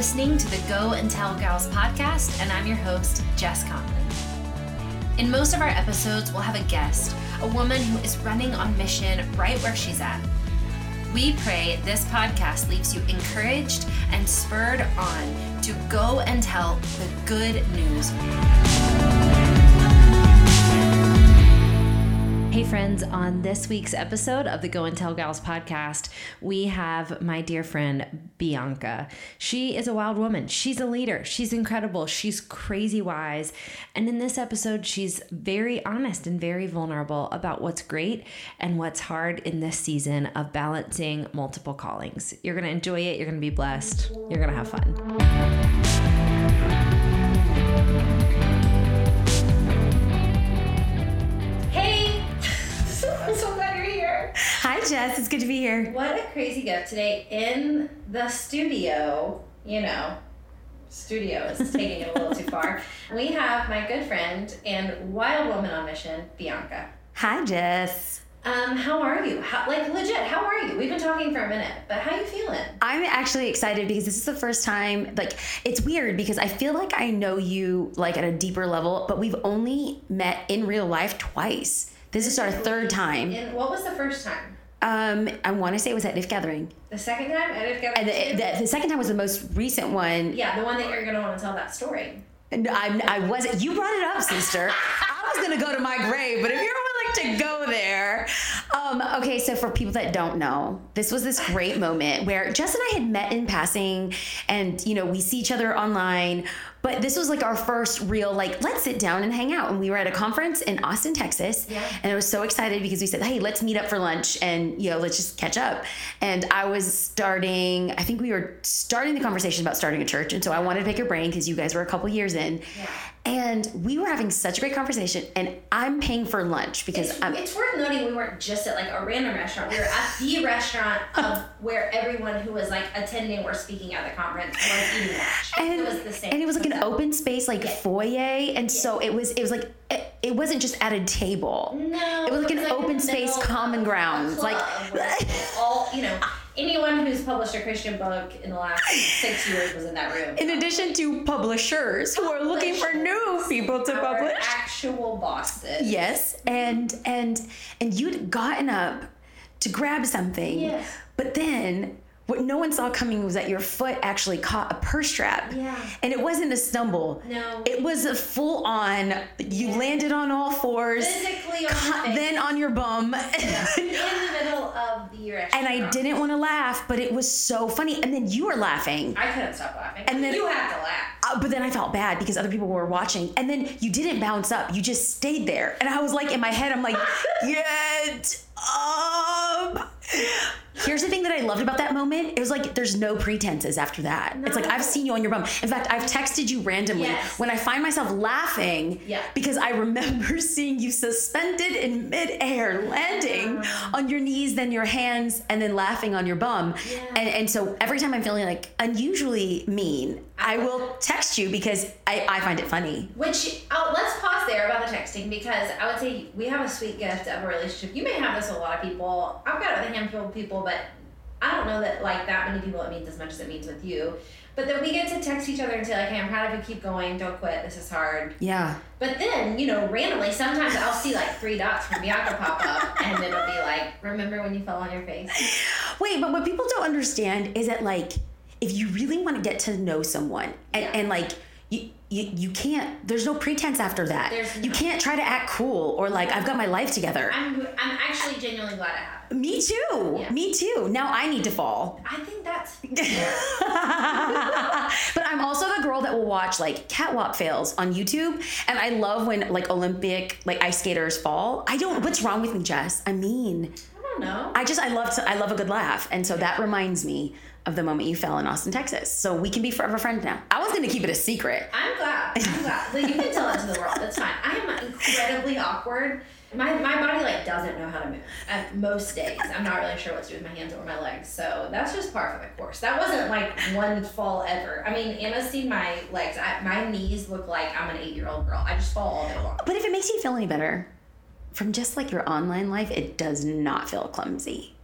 listening to the Go and Tell Gals podcast, and I'm your host, Jess Connolly. In most of our episodes, we'll have a guest, a woman who is running on mission right where she's at. We pray this podcast leaves you encouraged and spurred on to go and tell the good news. Hey, friends, on this week's episode of the Go and Tell Gals podcast, we have my dear friend Bianca. She is a wild woman. She's a leader. She's incredible. She's crazy wise. And in this episode, she's very honest and very vulnerable about what's great and what's hard in this season of balancing multiple callings. You're going to enjoy it. You're going to be blessed. You're going to have fun. Jess. It's good to be here. What a crazy gift today in the studio. You know, studio is taking it a little too far. We have my good friend and wild woman on mission, Bianca. Hi, Jess. Um, how are you? How, like legit, how are you? We've been talking for a minute, but how you feeling? I'm actually excited because this is the first time, like, it's weird because I feel like I know you, like, at a deeper level, but we've only met in real life twice. This is our third time. And what was the first time? Um, I want to say it was at If Gathering. The second time? I didn't get And the, the, the second time was the most recent one. Yeah, the one that you're gonna want to tell that story. And I, I wasn't, you brought it up, sister. I was going to go to my grave, but if you're willing to go there. Um, okay, so for people that don't know, this was this great moment where Jess and I had met in passing and, you know, we see each other online. But this was like our first real, like, let's sit down and hang out. And we were at a conference in Austin, Texas. Yeah. And I was so excited because we said, hey, let's meet up for lunch and, you know, let's just catch up. And I was starting, I think we were starting the conversation about starting a church. And so I wanted to pick your brain because you guys were a couple years in. Yeah. And we were having such a great conversation. And I'm paying for lunch because It's, I'm. it's worth noting we weren't just at like a random restaurant. We were at the restaurant of where everyone who was like attending or speaking at the conference was eating lunch. and, it was the same. and it was like an concept. open space like Yeah. foyer and so it was it was like it, it wasn't just at a table No, it was like an in the open space common ground, like all you know, anyone who's published a Christian book in the last six years was in that room. in addition to publishers who are looking for new people to Our publish Actual bosses. yes and and and you'd gotten up to grab something Yes. but then what no one saw coming was that your foot actually caught a purse strap Yeah. and it wasn't a stumble No. it was a full on you Yeah. landed on all fours Physically on face. then on your bum in the middle of the restaurant. and I didn't want to laugh, but it was so funny. And then you were laughing. I couldn't stop laughing. And then- you have to laugh. Uh, but then I felt bad because other people were watching. And then you didn't bounce up. You just stayed there. And I was like, in my head, I'm like, get up. Here's the thing that I loved about that moment. It was like there's no pretenses after that. It's like I've seen you on your bum. In fact, I've texted you randomly Yes. when I find myself laughing Yeah. because I remember seeing you suspended in midair, landing oh. on your knees, then your hands, and then laughing on your bum. Yeah. And and so every time I'm feeling like unusually mean, I uh-huh. will text you because I, I find it funny. Which oh, let's pause there about the texting because I would say we have a sweet gift of a relationship. You may have this with a lot of people. I've got it with a handful of people, but I don't know that like that many people it means as much as it means with you. But then we get to text each other and say like, "Hey, I'm proud of you. Keep going. Don't quit. This is hard." Yeah. But then you know, randomly, sometimes I'll see like three dots from Bianca pop up, and it'll be like, "Remember when you fell on your face?" Wait, but what people don't understand is that like if you really want to get to know someone and, Yeah. and like you, you you can't there's no pretense after that. There's you no- can't try to act cool or like I've got my life together. I'm I'm actually genuinely glad I have. Me too. Yeah. Me too. Now I need to fall. I think that's but I'm also the girl that will watch like catwalk fails on YouTube, and I love when like Olympic like ice skaters fall. I don't. What's wrong with me, Jess? I mean, I don't know. I just I love to I love a good laugh, and so that reminds me of the moment you fell in Austin, Texas. So we can be forever friends now. I was gonna keep it a secret. I'm glad. I'm glad. Like, you can tell it to the world. That's fine. I am incredibly awkward. My, my body like doesn't know how to move at most days. I'm not really sure what to do with my hands or my legs. So that's just par for the course. That wasn't like one fall ever. I mean, Anna's seen my legs. I, my knees look like I'm an eight year old girl. I just fall all day long. But if it makes you feel any better, from just like your online life, it does not feel clumsy.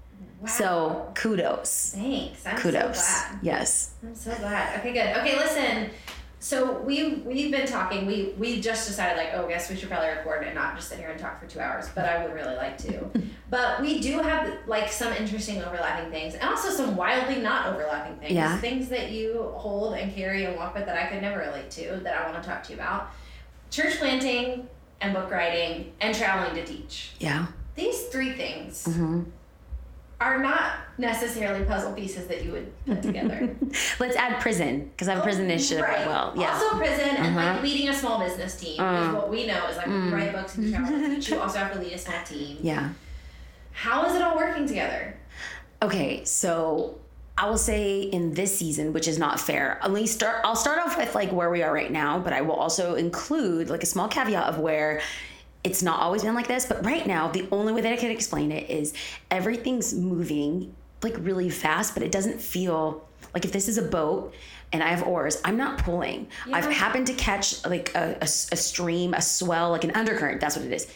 So kudos. Thanks. I'm Kudos. so. Yes. I'm so glad. Okay, good. Okay, listen. So we we've been talking. We we just decided like, oh, I guess we should probably record and not just sit here and talk for two hours. But I would really like to. but we do have like some interesting overlapping things, and also some wildly not overlapping things. Yeah. Things that you hold and carry and walk with that I could never relate to. That I want to talk to you about. Church planting and book writing and traveling to teach. Yeah. These three things hmm are not necessarily puzzle pieces that you would put together. Let's add prison because I'm prison initiative Oh, Right. as well. Yeah. Also prison and Uh-huh. like leading a small business team Uh. is what we know is like Mm. write books and travel. teach. you also have to lead a small team. yeah. How is it all working together? Okay, so I will say in this season, which is not fair. At least start. I'll start off with like where we are right now, but I will also include like a small caveat of where it's not always been like this. But right now, the only way that I can explain it is everything's moving like really fast, but it doesn't feel like if this is a boat and I have oars, I'm not pulling. I've happened to catch like a stream, a swell, like an undercurrent. That's what it is.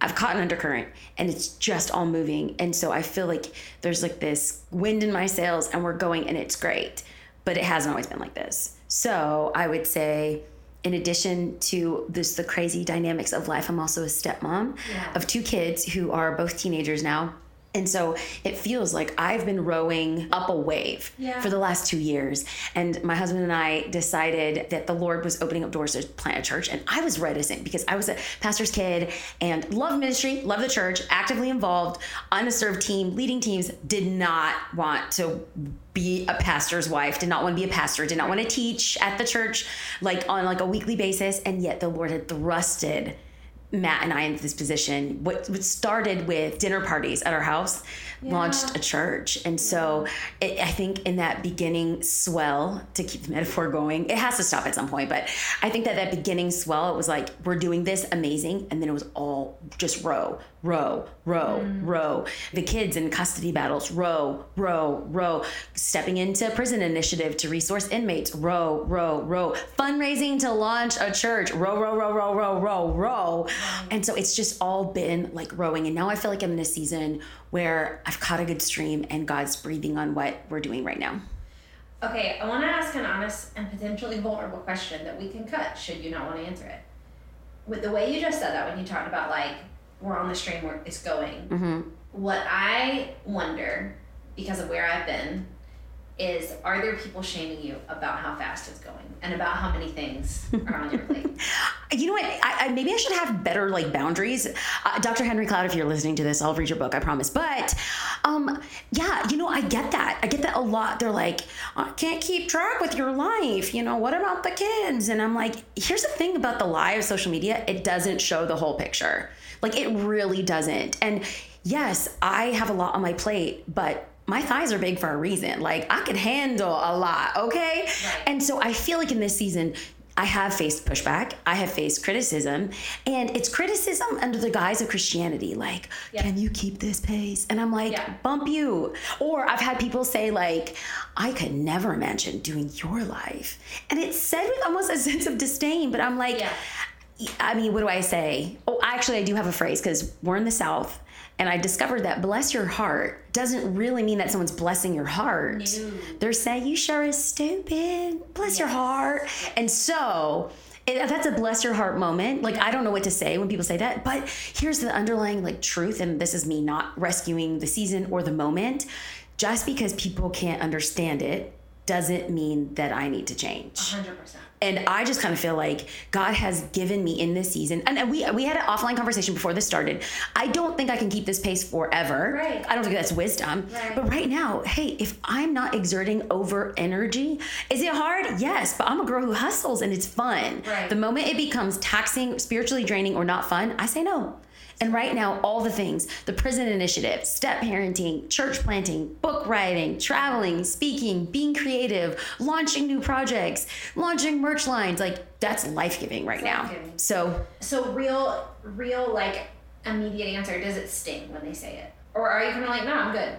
I've caught an undercurrent and it's just all moving. And so I feel like there's like this wind in my sails and we're going and it's great. But it hasn't always been like this. So I would say, in addition to this, the crazy dynamics of life, I'm also a stepmom Yeah. of two kids who are both teenagers now. And so it feels like I've been rowing up a wave Yeah. for the last two years. And my husband and I decided that the Lord was opening up doors to plant a church. And I was reticent because I was a pastor's kid and love ministry, love the church, actively involved on a serve team, leading teams, did not want to be a pastor's wife, did not want to be a pastor, did not want to teach at the church like on like a weekly basis. And yet the Lord had thrusted Matt and I into this position. What, what started with dinner parties at our house launched a church. And so it, I think in that beginning swell, to keep the metaphor going, it has to stop at some point. But I think that that beginning swell, it was like, we're doing this amazing. And then it was all just row, row, row, mm. row. The kids in custody battles, row, row, row. Stepping into prison initiative to resource inmates, row, row, row. Fundraising to launch a church, row, row, row, row, row, row, row. And so it's just all been like rowing. And now I feel like I'm in a season where I've caught a good stream and God's breathing on what we're doing right now. Okay, I want to ask an honest and potentially vulnerable question that we can cut should you not want to answer it. With the way you just said that when you talked about like we're on the stream where it's going, Mm-hmm. what I wonder because of where I've been is are there people shaming you about how fast it's going and about how many things are on your plate? You know what? I, I maybe I should have better like boundaries. Uh, Dr. Henry Cloud, if you're listening to this, I'll read your book, I promise. But um, yeah, you know, I get that. I get that a lot. They're like, I can't keep track with your life. You know, what about the kids? And I'm like, here's the thing about the lie of social media: it doesn't show the whole picture. Like it really doesn't. And yes, I have a lot on my plate, but my thighs are big for a reason. Like I could handle a lot, okay? Right. And so I feel like in this season, I have faced pushback. I have faced criticism, and it's criticism under the guise of Christianity. Like, Yeah. can you keep this pace? And I'm like, Yeah. bump you. Or I've had people say, like, I could never imagine doing your life. And it's said with almost a sense of disdain, but I'm like, Yeah. I mean, what do I say? Oh, actually, I do have a phrase because we're in the South, and I discovered that bless your heart doesn't really mean that someone's blessing your heart. No. They're saying, you sure is stupid. Bless your heart. And so, it, that's a bless your heart moment. Like, I don't know what to say when people say that, but here's the underlying like truth, and this is me not rescuing the season or the moment. Just because people can't understand it doesn't mean that I need to change. 100%. And I just kind of feel like God has given me in this season, and we we had an offline conversation before this started. I don't think I can keep this pace forever. Right. I don't think that's wisdom. Right. But right now, hey, if I'm not exerting over energy, is it hard? Yes, but I'm a girl who hustles and it's fun. Right. The moment it becomes taxing, spiritually draining, or not fun, I say no. And right now, all the things the prison initiative, step parenting, church planting, book writing, traveling, speaking, being creative, launching new projects, launching merch lines like that's life giving right now. So, So real, real like immediate answer. Does it sting when they say it, or are you kind of like, no, I'm good?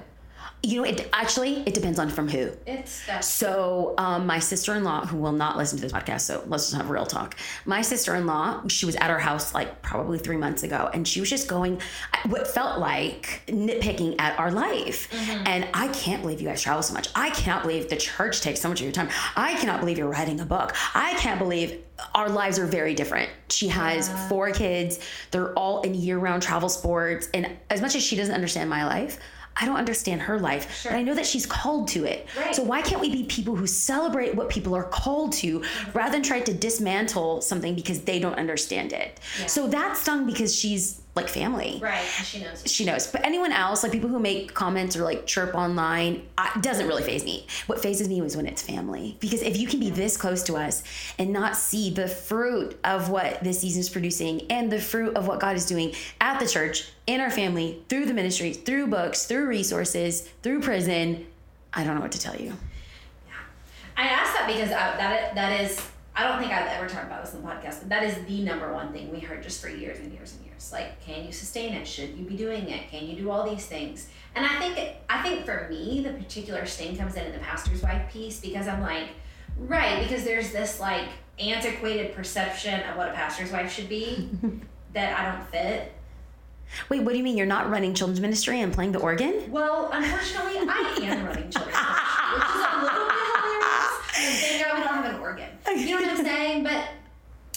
You know, it actually it depends on from who. It's that's So, um, my sister in law, who will not listen to this podcast, so let's just have real talk. My sister in law, she was at our house like probably three months ago, and she was just going what felt like nitpicking at our life. And I can't believe you guys travel so much. I cannot believe the church takes so much of your time. I cannot believe you're writing a book. I can't believe our lives are very different. She has four kids, they're all in year round travel sports. And as much as she doesn't understand my life, I don't understand her life, but I know that she's called to it. Right. So why can't we be people who celebrate what people are called to mm-hmm. rather than try to dismantle something because they don't understand it? So that stung because she's like family. right. She knows. She knows. But anyone else, like people who make comments or like chirp online, I, doesn't really faze me. What fazes me is when it's family. Because if you can be this close to us and not see the fruit of what this season is producing and the fruit of what God is doing at the church, in our family, through the ministry, through books, through resources, through prison, I don't know what to tell you. Yeah. I asked that because I, that that is I don't think I've ever talked about this in the podcast, but that is the number one thing we heard just for years and years and years. Like, can you sustain it? Should you be doing it? Can you do all these things? And I think I think for me, the particular sting comes in in the pastor's wife piece because I'm like, right, because there's this like antiquated perception of what a pastor's wife should be that I don't fit. Wait, what do you mean you're not running children's ministry and playing the organ? Well, unfortunately, I am running children's ministry, which is a little bit hilarious. You think I would not have an organ. You know what I'm saying? But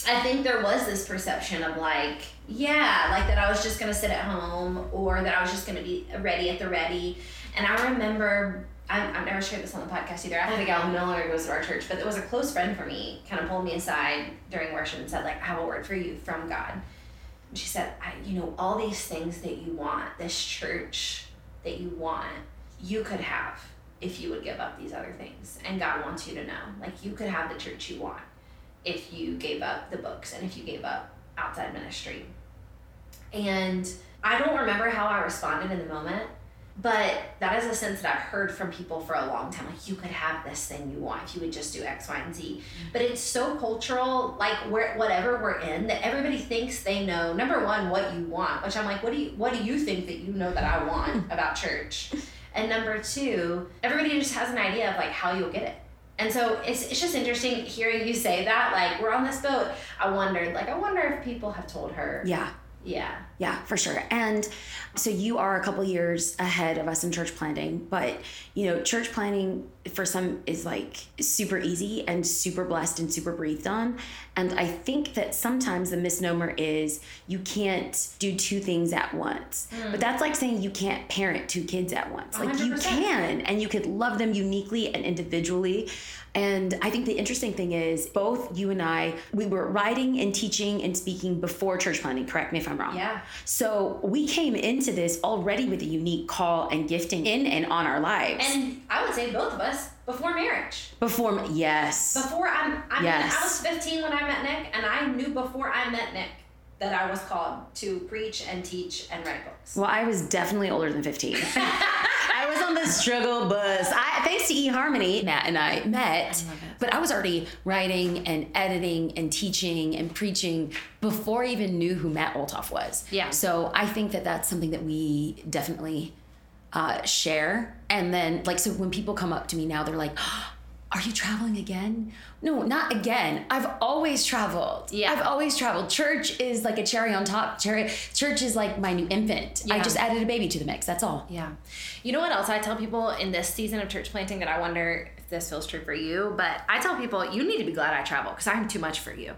I think there was this perception of like, yeah, like that I was just gonna sit at home or that I was just gonna be ready at the ready. And I remember, I, I've never shared this on the podcast either. I had a gal who no longer goes to our church, but it was a close friend for me, kind of pulled me aside during worship and said, like, I have a word for you from God. And she said, I, you know, all these things that you want, this church that you want, you could have if you would give up these other things. And God wants you to know, like, you could have the church you want if you gave up the books and if you gave up outside ministry. And I don't remember how I responded in the moment, but that is a sense that I've heard from people for a long time. Like, you could have this thing you want if you would just do X, Y, and Z. But it's so cultural, like where whatever we're in, that everybody thinks they know. Number one, what you want, which I'm like, what do you what do you think that you know that I want about church? And number two, everybody just has an idea of like how you'll get it. And so it's, it's just interesting hearing you say that. Like, we're on this boat. I wondered, like, I wonder if people have told her. Yeah. Yeah. Yeah, for sure. And so you are a couple years ahead of us in church planting, but you know, church planting for some is like super easy and super blessed and super breathed on. And I think that sometimes the misnomer is you can't do two things at once. But that's like saying you can't parent two kids at once. Like you 100%. can and you could love them uniquely and individually. And I think the interesting thing is both you and I, we were writing and teaching and speaking before church planting, correct me if I'm wrong. Yeah. So we came into this already with a unique call and gifting in and on our lives. And I would say both of us before marriage. Before, yes. Before I'm, I mean, Yes. I was 15 when I met Nick, and I knew before I met Nick that I was called to preach and teach and write books. Well, I was definitely older than 15. I was on the struggle bus. I, thanks to eHarmony, Matt and I met, but I was already writing and editing and teaching and preaching before I even knew who Matt Olthoff was. Yeah. So I think that that's something that we definitely uh, share. And then, like, so when people come up to me now, they're like, are you traveling again? No, not again. I've always traveled. Yeah. I've always traveled. Church is like a cherry on top. Cherry, church is like my new infant. Yeah. I just added a baby to the mix. That's all. Yeah. You know what else I tell people in this season of church planting that I wonder if this feels true for you, but I tell people you need to be glad I travel because I'm too much for you.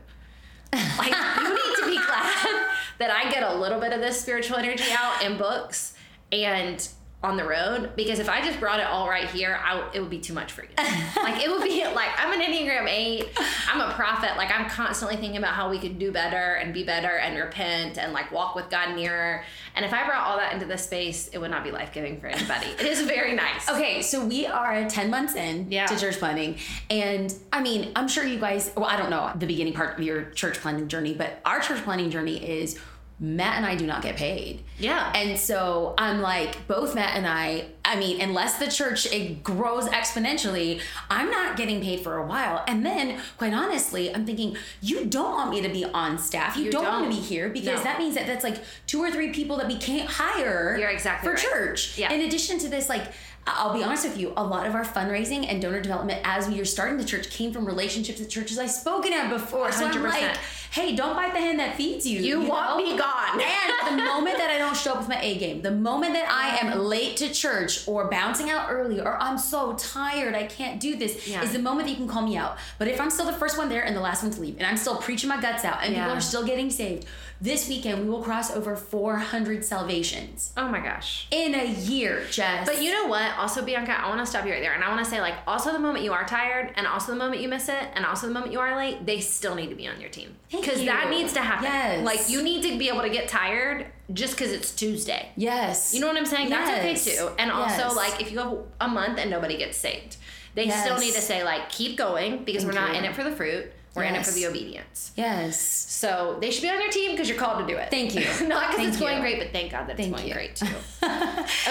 Like you need to be glad that I get a little bit of this spiritual energy out in books and on the road because if I just brought it all right here, I, it would be too much for you. like it would be like I'm an Enneagram 8. I'm a prophet. Like I'm constantly thinking about how we could do better and be better and repent and like walk with God nearer. And if I brought all that into this space, it would not be life-giving for anybody. it is very nice. Okay, so we are 10 months in Yeah. to church planning. And I mean, I'm sure you guys, well, I don't know the beginning part of your church planning journey, but our church planning journey is Matt and I do not get paid. Yeah. And so I'm like, both Matt and I, I mean, unless the church it grows exponentially, I'm not getting paid for a while. And then, quite honestly, I'm thinking, you don't want me to be on staff. You, You don't, want don't. to be here because No. that means that that's like two or three people that we can't hire You're exactly for right. church. Yeah. In addition to this, like, I'll be honest with you, a lot of our fundraising and donor development as we are starting the church came from relationships at churches I've spoken at before. So I'm like, hey, don't bite the hand that feeds you. You want me gone. And the moment that I don't show up with my A game, the moment that I am late to church or bouncing out early or I'm so tired, I can't do this, Yeah. is the moment that you can call me out. But if I'm still the first one there and the last one to leave, and I'm still preaching my guts out and people are still getting saved, this weekend we will cross over 400 salvations Oh my gosh. in a year, Jess. But you know what? Also, Bianca, I want to stop you right there, and I want to say, like, also the moment you are tired, and also the moment you miss it, and also the moment you are late, they still need to be on your team because that needs to happen. Yes. Like, you need to be able to get tired just because it's Tuesday. yes, You know what I'm saying? Yes. That's okay too. And also, Yes. like, if you have a month and nobody gets saved, they still need to say, like, keep going because Thank we're not you. in it for the fruit. We're in it for the obedience. yes. So they should be on your team because you're called to do it. Thank you. not because it's going great, but thank God that Thank it's going you. great too.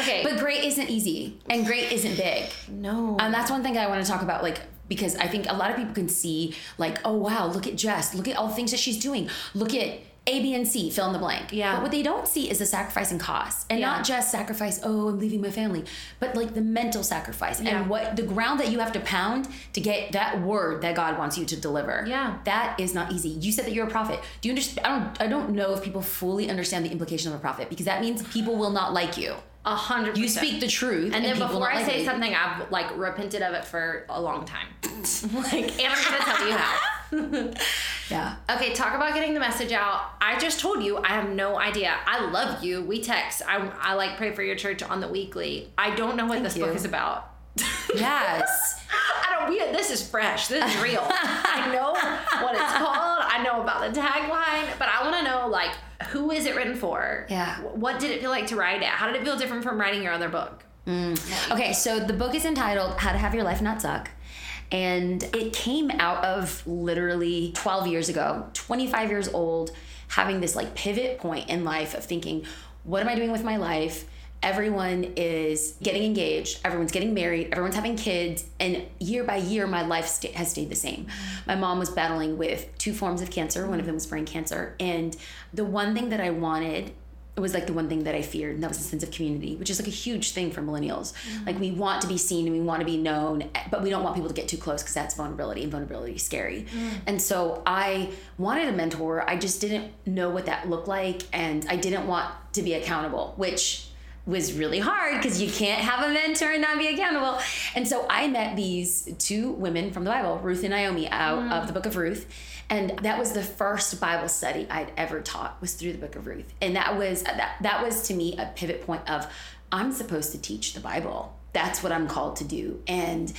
okay. But great isn't easy, and great isn't big. no. And that's one thing I want to talk about, like, because I think a lot of people can see, like, oh, wow, look at Jess. Look at all the things that she's doing. Look at A, B, and C, fill in the blank. Yeah. But what they don't see is the sacrifice and cost. And Yeah. not just sacrifice, oh, I'm leaving my family, but like the mental sacrifice Yeah. and what the ground that you have to pound to get that word that God wants you to deliver. Yeah. That is not easy. You said that you're a prophet. Do you understand? I don't, I don't know if people fully understand the implication of a prophet because that means people will not like you. A hundred You speak the truth. And then before I like say you. something, I've like repented of it for a long time. like, and I'm gonna tell you how. Yeah. Okay, talk about getting the message out. I just told you I have no idea. I love you. We text. I, I like pray for your church on the weekly. I don't know what this you. book is about. Yes. I don't. We, this is fresh. This is real. I know what it's called. I know about the tagline, but I want to know like who is it written for? Yeah. What did it feel like to write it? How did it feel different from writing your other book? Mm. Okay, so the book is entitled How to Have Your Life Not Suck. And it came out of literally 12 years ago, 25 years old, having this like pivot point in life of thinking, what am I doing with my life? Everyone is getting engaged, everyone's getting married, everyone's having kids, and year by year, my life sta- has stayed the same. My mom was battling with two forms of cancer, one of them was brain cancer. And the one thing that I wanted it was like the one thing that I feared, and that was a sense of community, which is like a huge thing for millennials. Mm-hmm. Like we want to be seen and we want to be known, eh, but we don't want people to get too close because that's vulnerability, and vulnerability is scary. Mm. And so I wanted a mentor. I just didn't know what that looked like, and I didn't want to be accountable, which was really hard because you can't have a mentor and not be accountable. And so I met these two women from the Bible, Ruth and Naomi, out mm. of the book of Ruth. And that was the first Bible study I'd ever taught was through the book of Ruth. And that was uh, that that was to me a pivot point of I'm supposed to teach the Bible. That's what I'm called to do. And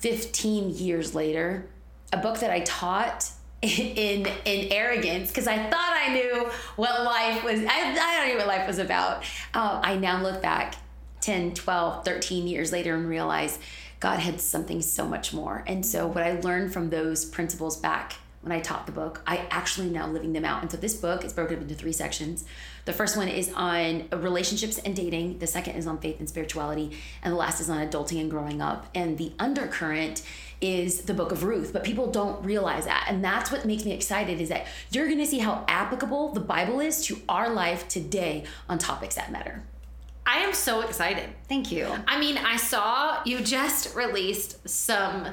15 years later, a book that I taught in in arrogance because I thought I knew what life was. I, I don't know what life was about. Um, I now look back 10, 12, 13 years later and realize God had something so much more. And so what I learned from those principles back when I taught the book, I actually now living them out. And so this book is broken up into three sections. The first one is on relationships and dating. The second is on faith and spirituality. And the last is on adulting and growing up. And the undercurrent is the book of Ruth, but people don't realize that. And that's what makes me excited is that you're going to see how applicable the Bible is to our life today on topics that matter. I am so excited. Thank you. I mean, I saw you just released some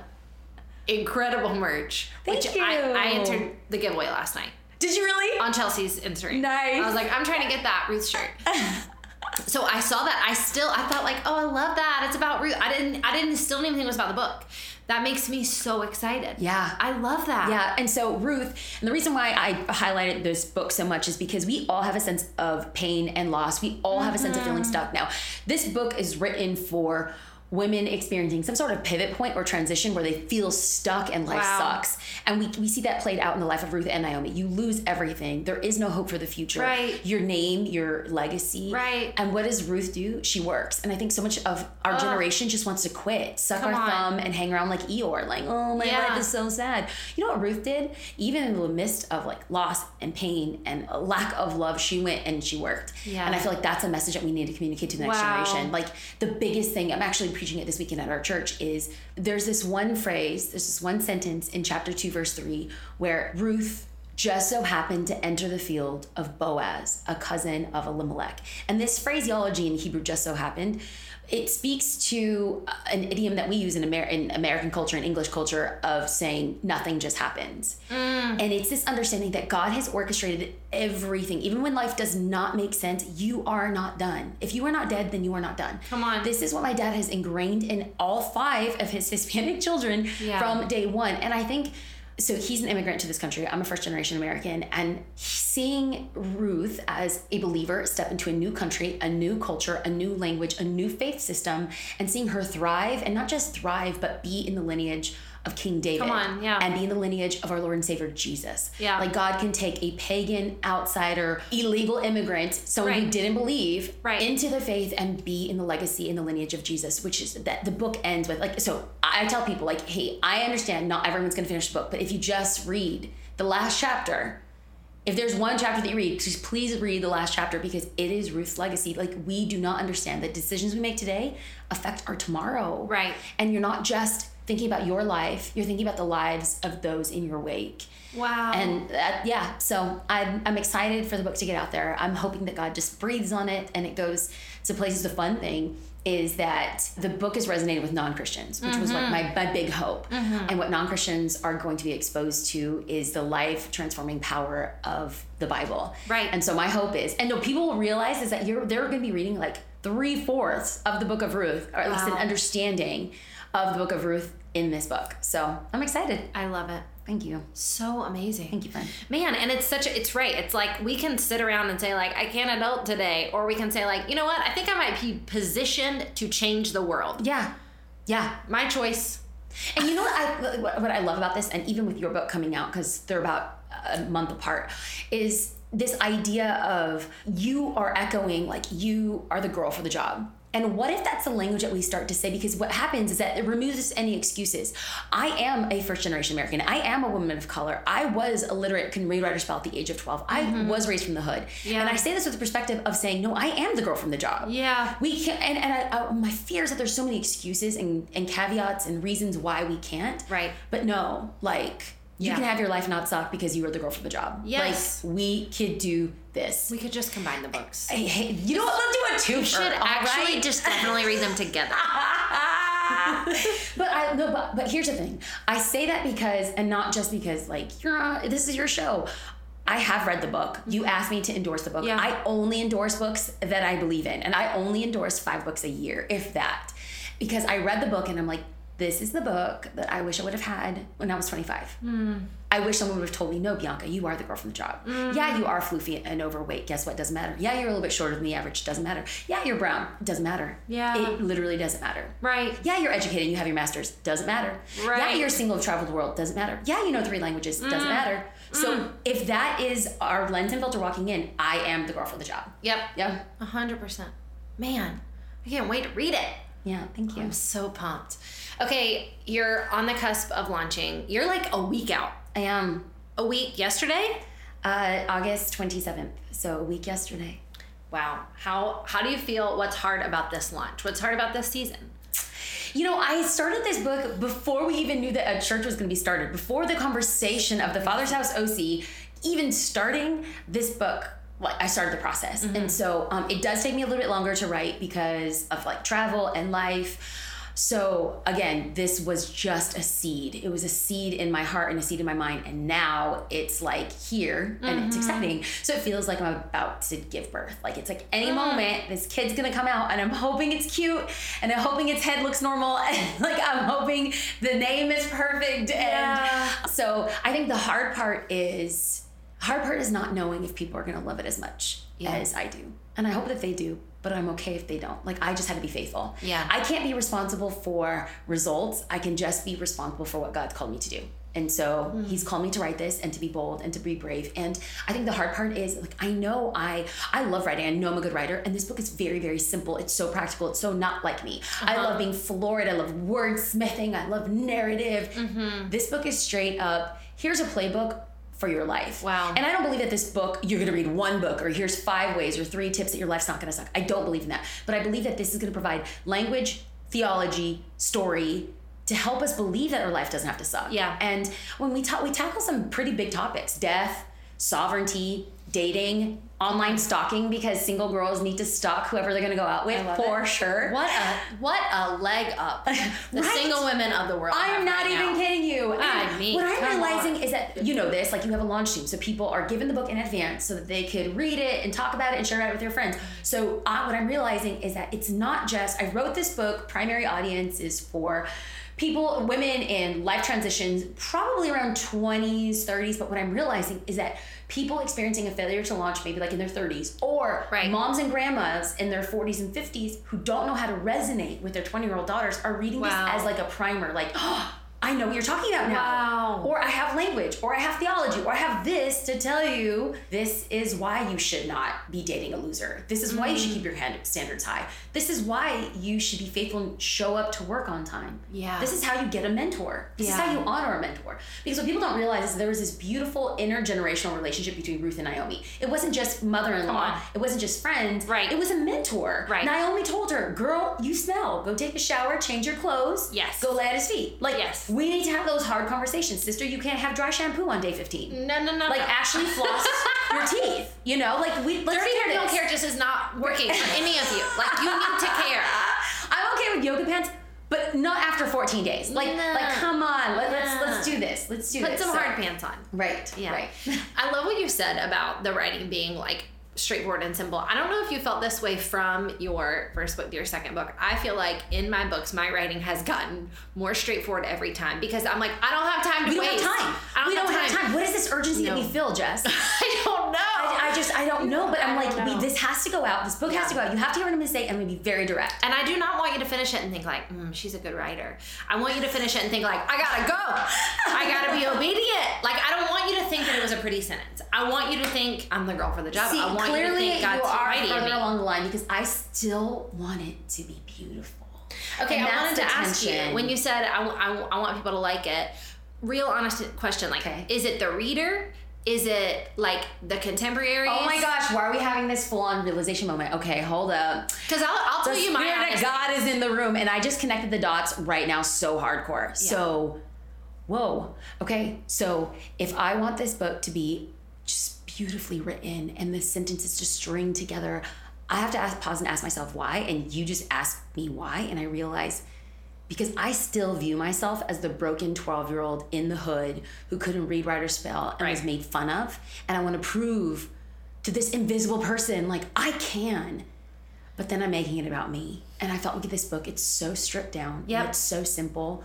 incredible merch. Thank which you. I, I entered the giveaway last night Did you really? on Chelsea's Instagram. Nice. I was like, I'm trying to get that Ruth shirt. so I saw that. I still I thought like, oh, I love that. It's about Ruth. I didn't I didn't still didn't even think it was about the book. That makes me so excited. Yeah. I love that. Yeah, and so Ruth, and the reason why I highlighted this book so much is because we all have a sense of pain and loss. We all have a sense of feeling mm-hmm. stuck. Now, this book is written for women experiencing some sort of pivot point or transition where they feel stuck and life Wow. sucks. And we, we see that played out in the life of Ruth and Naomi. You lose everything. There is no hope for the future. Right. Your name, your legacy. Right. And what does Ruth do? She works. And I think so much of our generation just wants to quit, suck Come our on. thumb, and hang around like Eeyore, like, oh, my Yeah. life is so sad. You know what Ruth did? Even in the midst of like loss and pain and a lack of love, she went and she worked. Yeah. And I feel like that's a message that we need to communicate to the next Wow. generation. Like the biggest thing, I'm actually preaching it this weekend at our church, is there's this one phrase, there's this one sentence in chapter two, verse three, where Ruth just so happened to enter the field of Boaz, a cousin of Elimelech. And this phraseology in Hebrew just so happened, it speaks to uh, an idiom that we use in, Amer- in American culture and English culture of saying nothing just happens. And it's this understanding that God has orchestrated everything. Even when life does not make sense, you are not done. If you are not dead, then you are not done. Come on. This is what my dad has ingrained in all five of his Hispanic children Yeah. from day one. And I think so he's an immigrant to this country. I'm a first generation American. And seeing Ruth as a believer step into a new country, a new culture, a new language, a new faith system, and seeing her thrive and not just thrive, but be in the lineage of King David. On, yeah. And be in the lineage of our Lord and Savior Jesus. Yeah. Like God can take a pagan, outsider, illegal immigrant, someone who didn't believe, Right. into the faith and be in the legacy in the lineage of Jesus, which is that the book ends with like so I tell people like, hey, I understand not everyone's gonna finish the book, but if you just read the last chapter, if there's one chapter that you read, just please read the last chapter because it is Ruth's legacy. Like we do not understand that decisions we make today affect our tomorrow. Right. And you're not just thinking about your life, you're thinking about the lives of those in your wake. Wow. And that, yeah, so I'm, I'm excited for the book to get out there. I'm hoping that God just breathes on it and it goes to places. The fun thing is that the book is resonating with non-Christians, which was like mm-hmm. my, my big hope. Mm-hmm. And what non-Christians are going to be exposed to is the life transforming power of the Bible. Right. And so my hope is, and no, people will realize is that you're they're going to be reading like three fourths of the book of Ruth, or at least an understanding of the book of Ruth in this book. So I'm excited. I love it. Thank you. So amazing. Thank you, friend. Man, and it's such a, it's right. It's like we can sit around and say like I can't adult today or we can say like, you know what? I think I might be positioned to change the world. Yeah. Yeah. My choice. And you know what I what what I love about this, and even with your book coming out because they're about a month apart, is this idea of you are echoing like you are the girl for the job. And what if that's the language that we start to say? Because what happens is that it removes any excuses. I am a first generation American. I am a woman of color. I was illiterate, can read, write, or spell at the age of 12. I mm-hmm. was raised from the hood. Yeah. And I say this with the perspective of saying, no, I am the girl from the job. Yeah. We can't, and, and I, I, my fear is that there's so many excuses and, and caveats and reasons why we can't. Right. But no, like, you Yeah. can have your life not suck because you were the girl for the job. Yes. Like, we could do this. We could just combine the books. Hey, hey, you know what? Let's do a two. We should actually right? just definitely read them together. but I no, but but here's the thing. I say that because, and not just because, like you're on, this is your show. I have read the book. You mm-hmm. asked me to endorse the book. Yeah. I only endorse books that I believe in, and I only endorse five books a year, if that, because I read the book and I'm like, this is the book that I wish I would have had when I was 25. Hmm. I wish someone would have told me, no, Bianca, you are the girl from the job. Hmm. Yeah, you are floofy and overweight. Guess what? Doesn't matter. Yeah, you're a little bit shorter than the average. Doesn't matter. Yeah, you're brown. Doesn't matter. Yeah. It literally doesn't matter. Right. Yeah, you're educated and you have your master's. Doesn't matter. Right. Yeah, you're single, traveled the world. Doesn't matter. Yeah, you know three languages. Mm. Doesn't matter. Hmm. So if that is our lens and filter walking in, I am the girl for the job. Yep. Hundred percent. Man, I can't wait to read it. Yeah. Thank you. I'm so pumped. Okay, you're on the cusp of launching. You're like a week out. I am A week yesterday? uh, August 27th. So a week yesterday. Wow. How how do you feel? What's hard about this launch? What's hard about this season? You know, I started this book before we even knew that a church was going to be started. Before the conversation of the Father's House OC even starting this book, like I started the process, and mm-hmm. so um, it does take me a little bit longer to write because of like travel and life. So again, this was just a seed. It was a seed in my heart and a seed in my mind, and now it's like here, and it's mm-hmm. exciting. So it feels like I'm about to give birth. Like it's like any mm. moment this kid's gonna come out, and I'm hoping it's cute, and I'm hoping its head looks normal, and like I'm hoping the name is perfect. Yeah. And so I think the hard part is hard part is not knowing if people are gonna love it as much Yeah. as I do, and I hope that they do. But I'm okay if they don't. Like I just had to be faithful. Yeah. I can't be responsible for results. I can just be responsible for what God's called me to do. And so Hmm. he's called me to write this and to be bold and to be brave. And I think the hard part is like I know I I love writing. I know I'm a good writer. And this book is very, very simple. It's so practical. It's so not like me. I Uh-huh. love being florid. I love wordsmithing. I love narrative. Mm-hmm. This book is straight up, here's a playbook for your life. Wow. And I don't believe that this book, you're going to read one book or here's five ways or three tips that your life's not going to suck. I don't believe in that. But I believe that this is going to provide language, theology, story, to help us believe that our life doesn't have to suck. Yeah. And when we talk, we tackle some pretty big topics: death, sovereignty, dating, online stalking, because single girls need to stalk whoever they're going to go out with for it. sure. What a what a leg up. The Right? single women of the world. I'm not right even now. kidding you. I mean, what I'm realizing on. is that you know this, like you have a launch team, so people are given the book in advance so that they could read it and talk about it and share it with their friends. So uh, what I'm realizing is that it's not just I wrote this book. Primary audience is for people, women in life transitions, probably around 20s, 30s. But what I'm realizing is that people experiencing a failure to launch, maybe like in their 30s, or Right. moms and grandmas in their 40s and 50s who don't know how to resonate with their 20 year old daughters are reading Wow. this as like a primer, like, oh, I know what you're talking about now. Wow. Or I have language, or I have theology, or I have this to tell you this is why you should not be dating a loser. This is why you Mm. should keep your hand standards high. This is why you should be faithful and show up to work on time. Yeah. This is how you get a mentor. This is how you honor a mentor. Because what people don't realize is there was this beautiful intergenerational relationship between Ruth and Naomi. It wasn't just mother-in-law. It wasn't just friends. Right. It was a mentor. Right. Naomi told her, "Girl, you smell. Go take a shower, change your clothes. Yes. Go lay at his feet." Like, Yes. We need to have those hard conversations, sister. You can't have dry shampoo on day fifteen. No, no, no. Like, no. actually floss your teeth. You know, like we. Let's Dirty do hair don't care just is not working for any of you. Like you need to care. I'm okay with yoga pants, but not after 14 days. Like, No. like, come on, let, let's No. let's do this. Let's do Put this. Put some So- hard pants on. Right. Yeah. Right. I love what you said about the writing being like straightforward and simple. I don't know if you felt this way from your first book to your second book. I feel like in my books, my writing has gotten more straightforward every time because I'm like, I don't have time to We don't have time. I don't, we have, don't time. have time. What is this urgency that No. we feel, Jess? I don't know. I, I just I don't know, but I'm I like, we, this has to go out. This book has to go out. You have to hear what I'm going to say. I'm to be very direct. and I do not want you to finish it and think like, mm, she's a good writer. I want you to finish it and think like, I gotta go. I gotta be obedient. Like I don't want you to think that it was a pretty sentence. I want you to think I'm the girl for the job. See, I want clearly you to think God's are writing further me. along the line because I still want it to be beautiful. Okay, And I wanted to ask you when you said I want people to like it. Real honest question, like, Okay. is it the reader? Is it like the contemporaries? Oh my gosh, why are we having this full on realization moment? Okay, hold up. Because I'll, I'll The tell you my spirit of honest- God is in the room, and I just connected the dots right now so hardcore. So, whoa. Okay, so if I want this book to be just beautifully written and the sentences just string together, I have to ask, pause and ask myself why. And you just ask me why, and I realize because I still view myself as the broken 12 year old in the hood who couldn't read, write, or spell and was made fun of. And I want to prove to this invisible person, like, I can. But then I'm making it about me. And I felt like this book, it's so stripped down. Yep. It's so simple,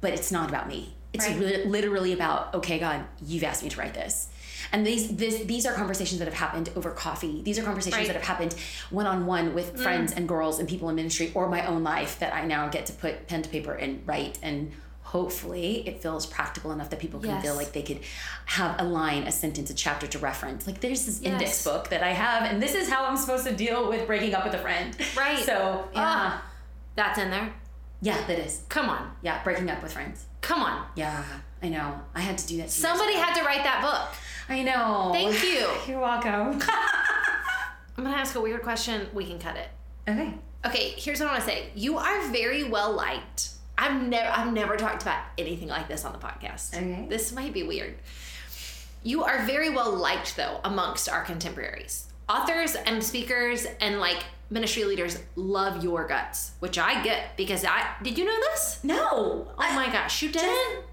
but it's not about me. It's Right. li- literally about, okay, God, you've asked me to write this. And these this, these are conversations that have happened over coffee. These are conversations Right. that have happened one on one with friends and girls and people in ministry or my own life that I now get to put pen to paper and write. And hopefully it feels practical enough that people can Yes. feel like they could have a line, a sentence, a chapter to reference. Like there's this index book that I have, and this is how I'm supposed to deal with breaking up with a friend. Right. So yeah, Ah. That's in there. yeah, that is. Come on. Yeah, breaking up with friends. Come on. Yeah, I know. I had to do that. Somebody had to write that book. I know. Thank you. You're welcome. I'm going to ask a weird question. We can cut it. okay. Okay, here's what I want to say. You are very well liked. I've never I've never talked about anything like this on the podcast. Okay. This might be weird. You are very well liked though amongst our contemporaries. Authors and speakers and like ministry leaders love your guts, which I get because I did you know this? No. Oh my gosh, you didn't?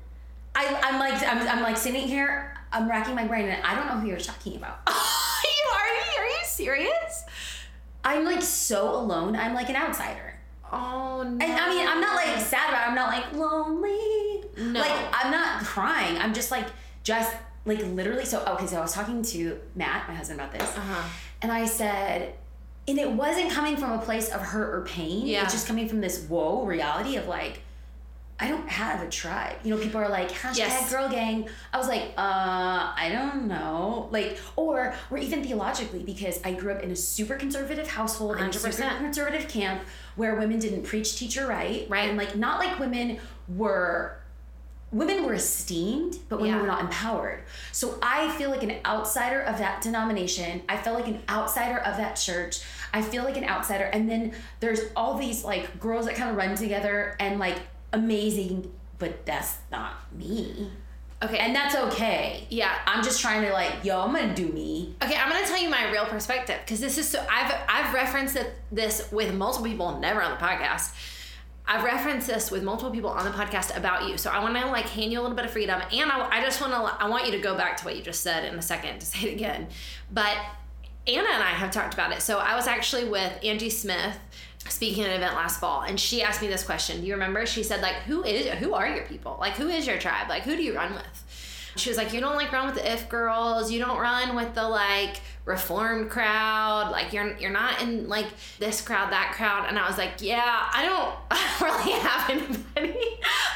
I, I'm like I'm, I'm like sitting here. I'm racking my brain, and I don't know who you're talking about. you are are you serious? I'm like so alone. I'm like an outsider. Oh no. And I mean, I'm not like sad about. it. I'm not like lonely. No. Like I'm not crying. I'm just like just like literally. So okay. So I was talking to Matt, my husband, about this, Uh-huh. and I said, and it wasn't coming from a place of hurt or pain. Yeah. It's just coming from this whoa reality of like. I don't have a tribe. You know, people are like hashtag Yes. girl gang. I was like, uh, I don't know. Like, or or even theologically, because I grew up in a super conservative household in a super conservative camp where women didn't preach, teach, or write. Right. And like not like women were women were esteemed, but women Yeah. were not empowered. So I feel like an outsider of that denomination. I feel like an outsider of that church. I feel like an outsider. And then there's all these like girls that kind of run together and like amazing, but that's not me. Okay. And that's okay. Yeah. I'm just trying to like, yo, I'm gonna do me. Okay, I'm gonna tell you my real perspective because this is so. I've I've referenced this with multiple people, never on the podcast. I've referenced this with multiple people on the podcast about you. So I want to like hand you a little bit of freedom, and I, I just want to I want you to go back to what you just said in a second to say it again. But Anna and I have talked about it. So I was actually with Angie Smith speaking at an event last fall and she asked me this question. Do you remember? She said like who is who are your people? Like who is your tribe? Like who do you run with? She was like you don't like run with the if girls. You don't run with the like reformed crowd like you're you're not in like this crowd that crowd. And i was like yeah i don't really have anybody.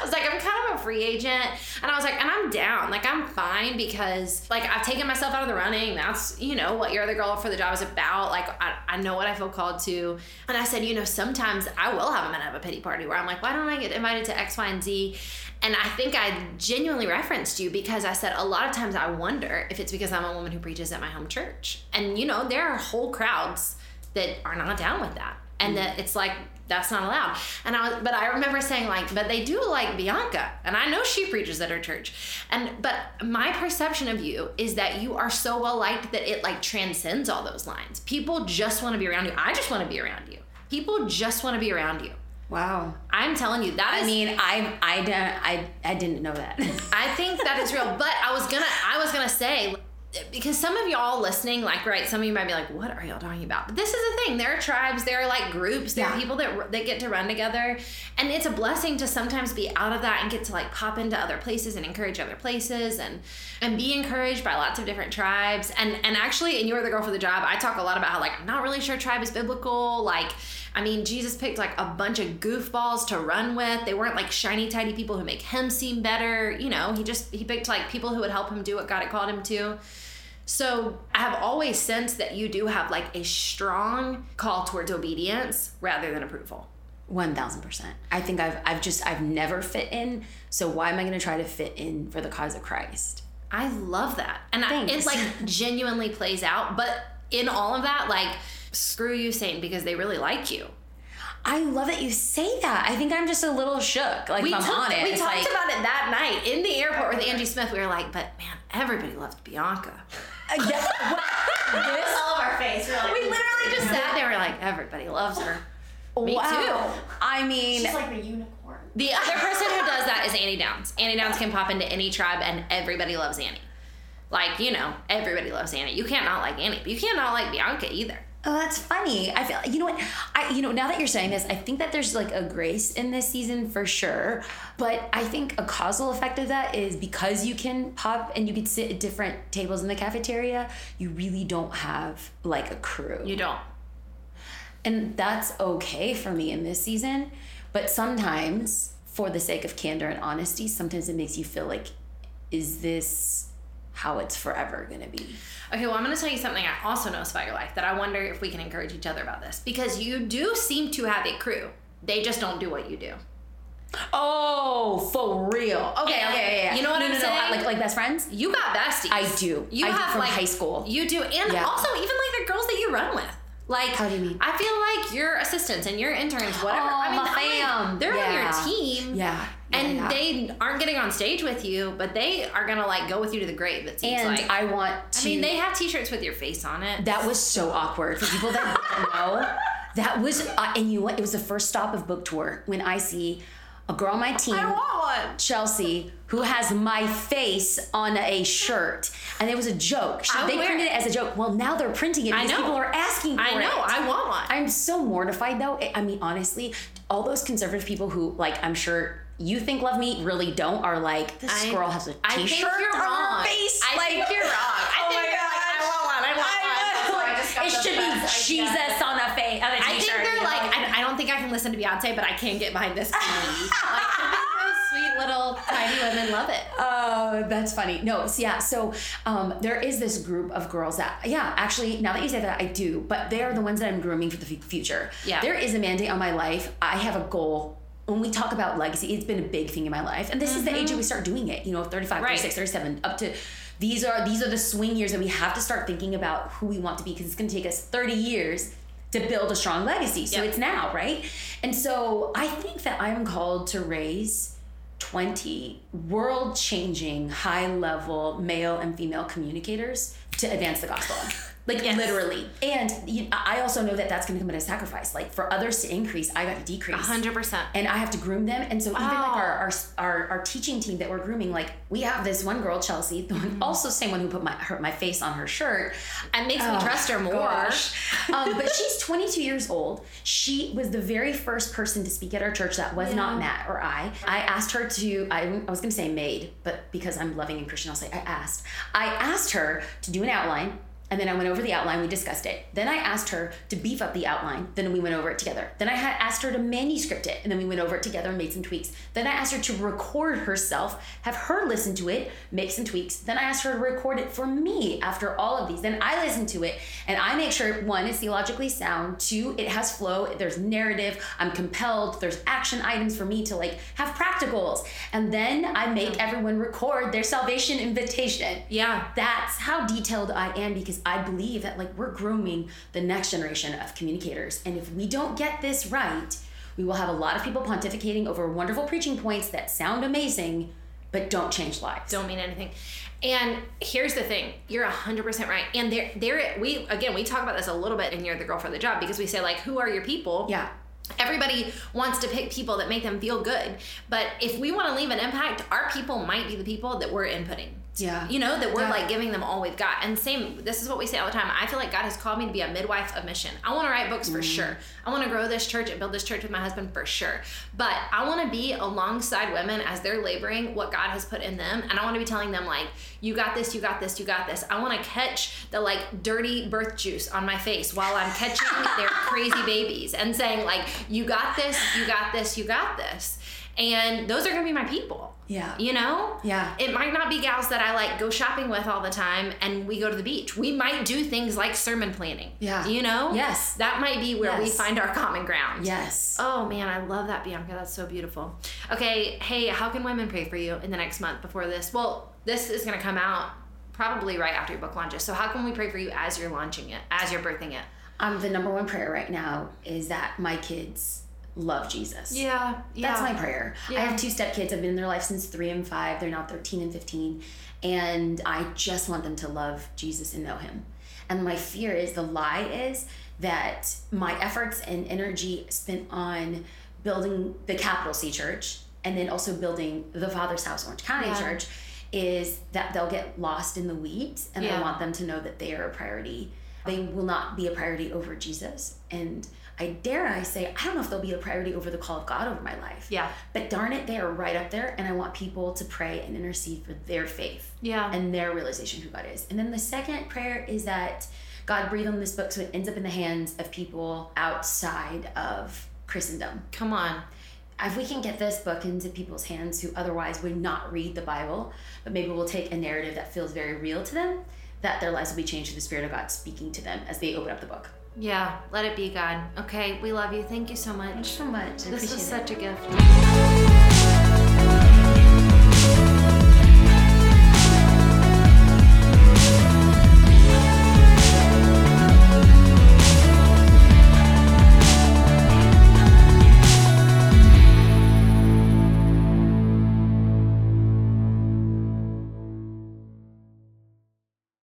I was like i'm kind of a free agent. And i was like and i'm down. Like i'm fine because like i've taken myself out of the running. That's you know what You're the Girl for the Job is about. Like i, I know what i feel called to. And i said you know sometimes i will have a minute of a pity party where i'm like why don't i get invited to x y and z and I think I genuinely referenced you because I said a lot of times I wonder if it's because I'm a woman who preaches at my home church. And you know, there are whole crowds that are not down with that. And that it's like that's not allowed. And I was but I remember saying like, but they do like Bianca. And I know she preaches at her church. And but my perception of you is that you are so well liked that it like transcends all those lines. People just want to be around you. I just want to be around you. People just want to be around you. Wow. I'm telling you, that I is mean, I I don't I I didn't know that. I think that is real. But I was gonna I was gonna say because some of y'all listening, like right, some of you might be like, "What are y'all talking about?" But this is the thing: there are tribes, there are like groups, there are people that that get to run together, and it's a blessing to sometimes be out of that and get to like pop into other places and encourage other places and and be encouraged by lots of different tribes. And and actually, and you're the girl for the job. I talk a lot about how like I'm not really sure tribe is biblical. Like, I mean, Jesus picked like a bunch of goofballs to run with. They weren't like shiny, tidy people who make him seem better. You know, he just he picked like people who would help him do what God had called him to. So I have always sensed that you do have like a strong call towards obedience rather than approval. One thousand percent. I think I've I've just I've never fit in. So why am I gonna try to fit in for the cause of Christ? I love that. And I, it Thanks. like genuinely plays out. But in all of that, like, screw you, Satan, because they really like you. I love that you say that. I think I'm just a little shook. Like We, if I'm talked- honest. we talked like, about it that night in the airport with Angie Smith. We were like, but man, everybody loved Bianca. Uh, yeah, what- this- all of our face. We literally just sat there. We're like, everybody loves her. Me wow. too. I mean, She's like the unicorn. The other person who does that is Annie Downs. Annie Downs can pop into any tribe and everybody loves Annie. Like, you know, everybody loves Annie. You can't not like Annie, but you can't not like Bianca either. Oh, that's funny. I feel you know what I you know now that you're saying this, I think that there's like a grace in this season for sure. But I think a causal effect of that is because you can pop and you can sit at different tables in the cafeteria, you really don't have like a crew. You don't. And that's okay for me in this season. But sometimes, for the sake of candor and honesty, sometimes it makes you feel like, is this how it's forever gonna be? Okay, well, I'm going to tell you something I also notice about your life that I wonder if we can encourage each other about this. Because you do seem to have a crew, they just don't do what you do. Oh, for real. Okay, And okay, yeah, yeah. you know what no, I'm no, no, saying? Like like best friends? You got besties. I do. You I do have from like high school. You do, and Yeah. also even like the girls that you run with. Like, How do you mean? I feel like your assistants and your interns, whatever. Oh, I mean, my I'm like, fam. they're on your team. Yeah. And yeah. they aren't getting on stage with you, but they are gonna like go with you to the grave. It seems and like. I want to I mean, they have T-shirts with your face on it. That was so awkward for people that don't know. That was, uh, and you know what? It was the first stop of book tour when I see a girl on my team, I want one. Chelsea, who has my face on a shirt, and it was a joke. She, they printed it. it as a joke. Well, now they're printing it because people are asking for I know. it. I want one. I'm so mortified though. I mean, honestly, all those conservative people who, like, I'm sure you think love me really don't are like, this I- girl has a I think t-shirt you're on wrong. her face. I like, think you're wrong. I oh think my you're like, I want one. I want one. I. I it should be idea. Jesus on a face on a I think they're like, I, I don't think I can listen to Beyonce, but I can get behind this like, I think those sweet little tiny women love it. Oh, that's funny. No, so yeah. So um, there is this group of girls that, yeah, actually, now that you say that, I do. But they are the ones that I'm grooming for the fu- future. Yeah. There is a mandate on my life. I have a goal. When we talk about legacy, it's been a big thing in my life, and this is the age that we start doing it. You know, 35, Mm-hmm. Right. 36, 37, up to. These are these are the swing years that we have to start thinking about who we want to be because it's going to take us 30 years to build a strong legacy. So Yep. it's now, right? And so I think that I'm called to raise 20 world changing, high level male and female communicators to advance the gospel. Like Yes. literally. And you, I also know that that's going to come at a sacrifice. Like for others to increase, I got to decrease hundred percent. and I have to groom them. And so even like our, our our our teaching team that we're grooming, like we have this one girl, Chelsea, the one, also same one who put my her, my face on her shirt. It makes me Oh, trust her more. Um, but she's 22 years old. She was the very first person to speak at our church that was not Matt or I. I asked her to, I, I was going to say maid, but because I'm loving and Christian, I'll say I asked. I asked her to do an outline. And then I went over the outline, we discussed it. Then I asked her to beef up the outline. Then we went over it together. Then I had asked her to manuscript it, and then we went over it together and made some tweaks. Then I asked her to record herself, have her listen to it, make some tweaks. Then I asked her to record it for me after all of these. Then I listen to it and I make sure one, it's theologically sound, two, it has flow, there's narrative, I'm compelled, there's action items for me to like have practicals. And then I make everyone record their salvation invitation Yeah. that's how detailed I am because I believe that like we're grooming the next generation of communicators. And if we don't get this right, we will have a lot of people pontificating over wonderful preaching points that sound amazing, but don't change lives. don't mean anything. And here's the thing, you're hundred percent right. And there, there, we again, we talk about this a little bit in "You're the Girl for the Job" because we say like, who are your people? Yeah. Everybody wants to pick people that make them feel good, but if we want to leave an impact, our people might be the people that we're inputting. Yeah. You know, that we're Yeah. like giving them all we've got. And same, this is what we say all the time. I feel like God has called me to be a midwife of mission. I want to write books for mm. sure. I want to grow this church and build this church with my husband for sure. But I want to be alongside women as they're laboring what God has put in them. And I want to be telling them, like, you got this, you got this, you got this. I want to catch the like dirty birth juice on my face while I'm catching their crazy babies and saying, like, you got this, you got this, you got this. And those are going to be my people. Yeah. You know? Yeah. It might not be gals that I like go shopping with all the time and we go to the beach. We might do things like sermon planning. Yeah. You know? Yes. That might be where we find our common ground. Yes. Oh man, I love that, Bianca. That's so beautiful. Okay, hey, how can women pray for you in the next month before this? Well, this is gonna come out probably right after your book launches. So how can we pray for you as you're launching it, as you're birthing it? Um, the number one prayer right now is that my kids love Jesus. Yeah. Yeah. That's my prayer. Yeah. I have two step kids. I've been in their life since three and five. They're now 13 and 15. And I just want them to love Jesus and know him. And my fear is the lie is that my efforts and energy spent on building the capital C church and then also building the Father's House Orange County Yeah. Church is that they'll get lost in the weeds. And Yeah. I want them to know that they are a priority. They will not be a priority over Jesus. And I dare I say, I don't know if they'll be a priority over the call of God over my life. Yeah. But darn it, they are right up there, and I want people to pray and intercede for their faith Yeah. and their realization who God is. And then the second prayer is that God breathe on this book so it ends up in the hands of people outside of Christendom. Come on. If we can get this book into people's hands who otherwise would not read the Bible, but maybe we'll take a narrative that feels very real to them, that their lives will be changed through the Spirit of God speaking to them as they open up the book. Yeah. Let it be, God. Okay. We love you. Thank you so much. Thanks so much. I This was it. such a gift.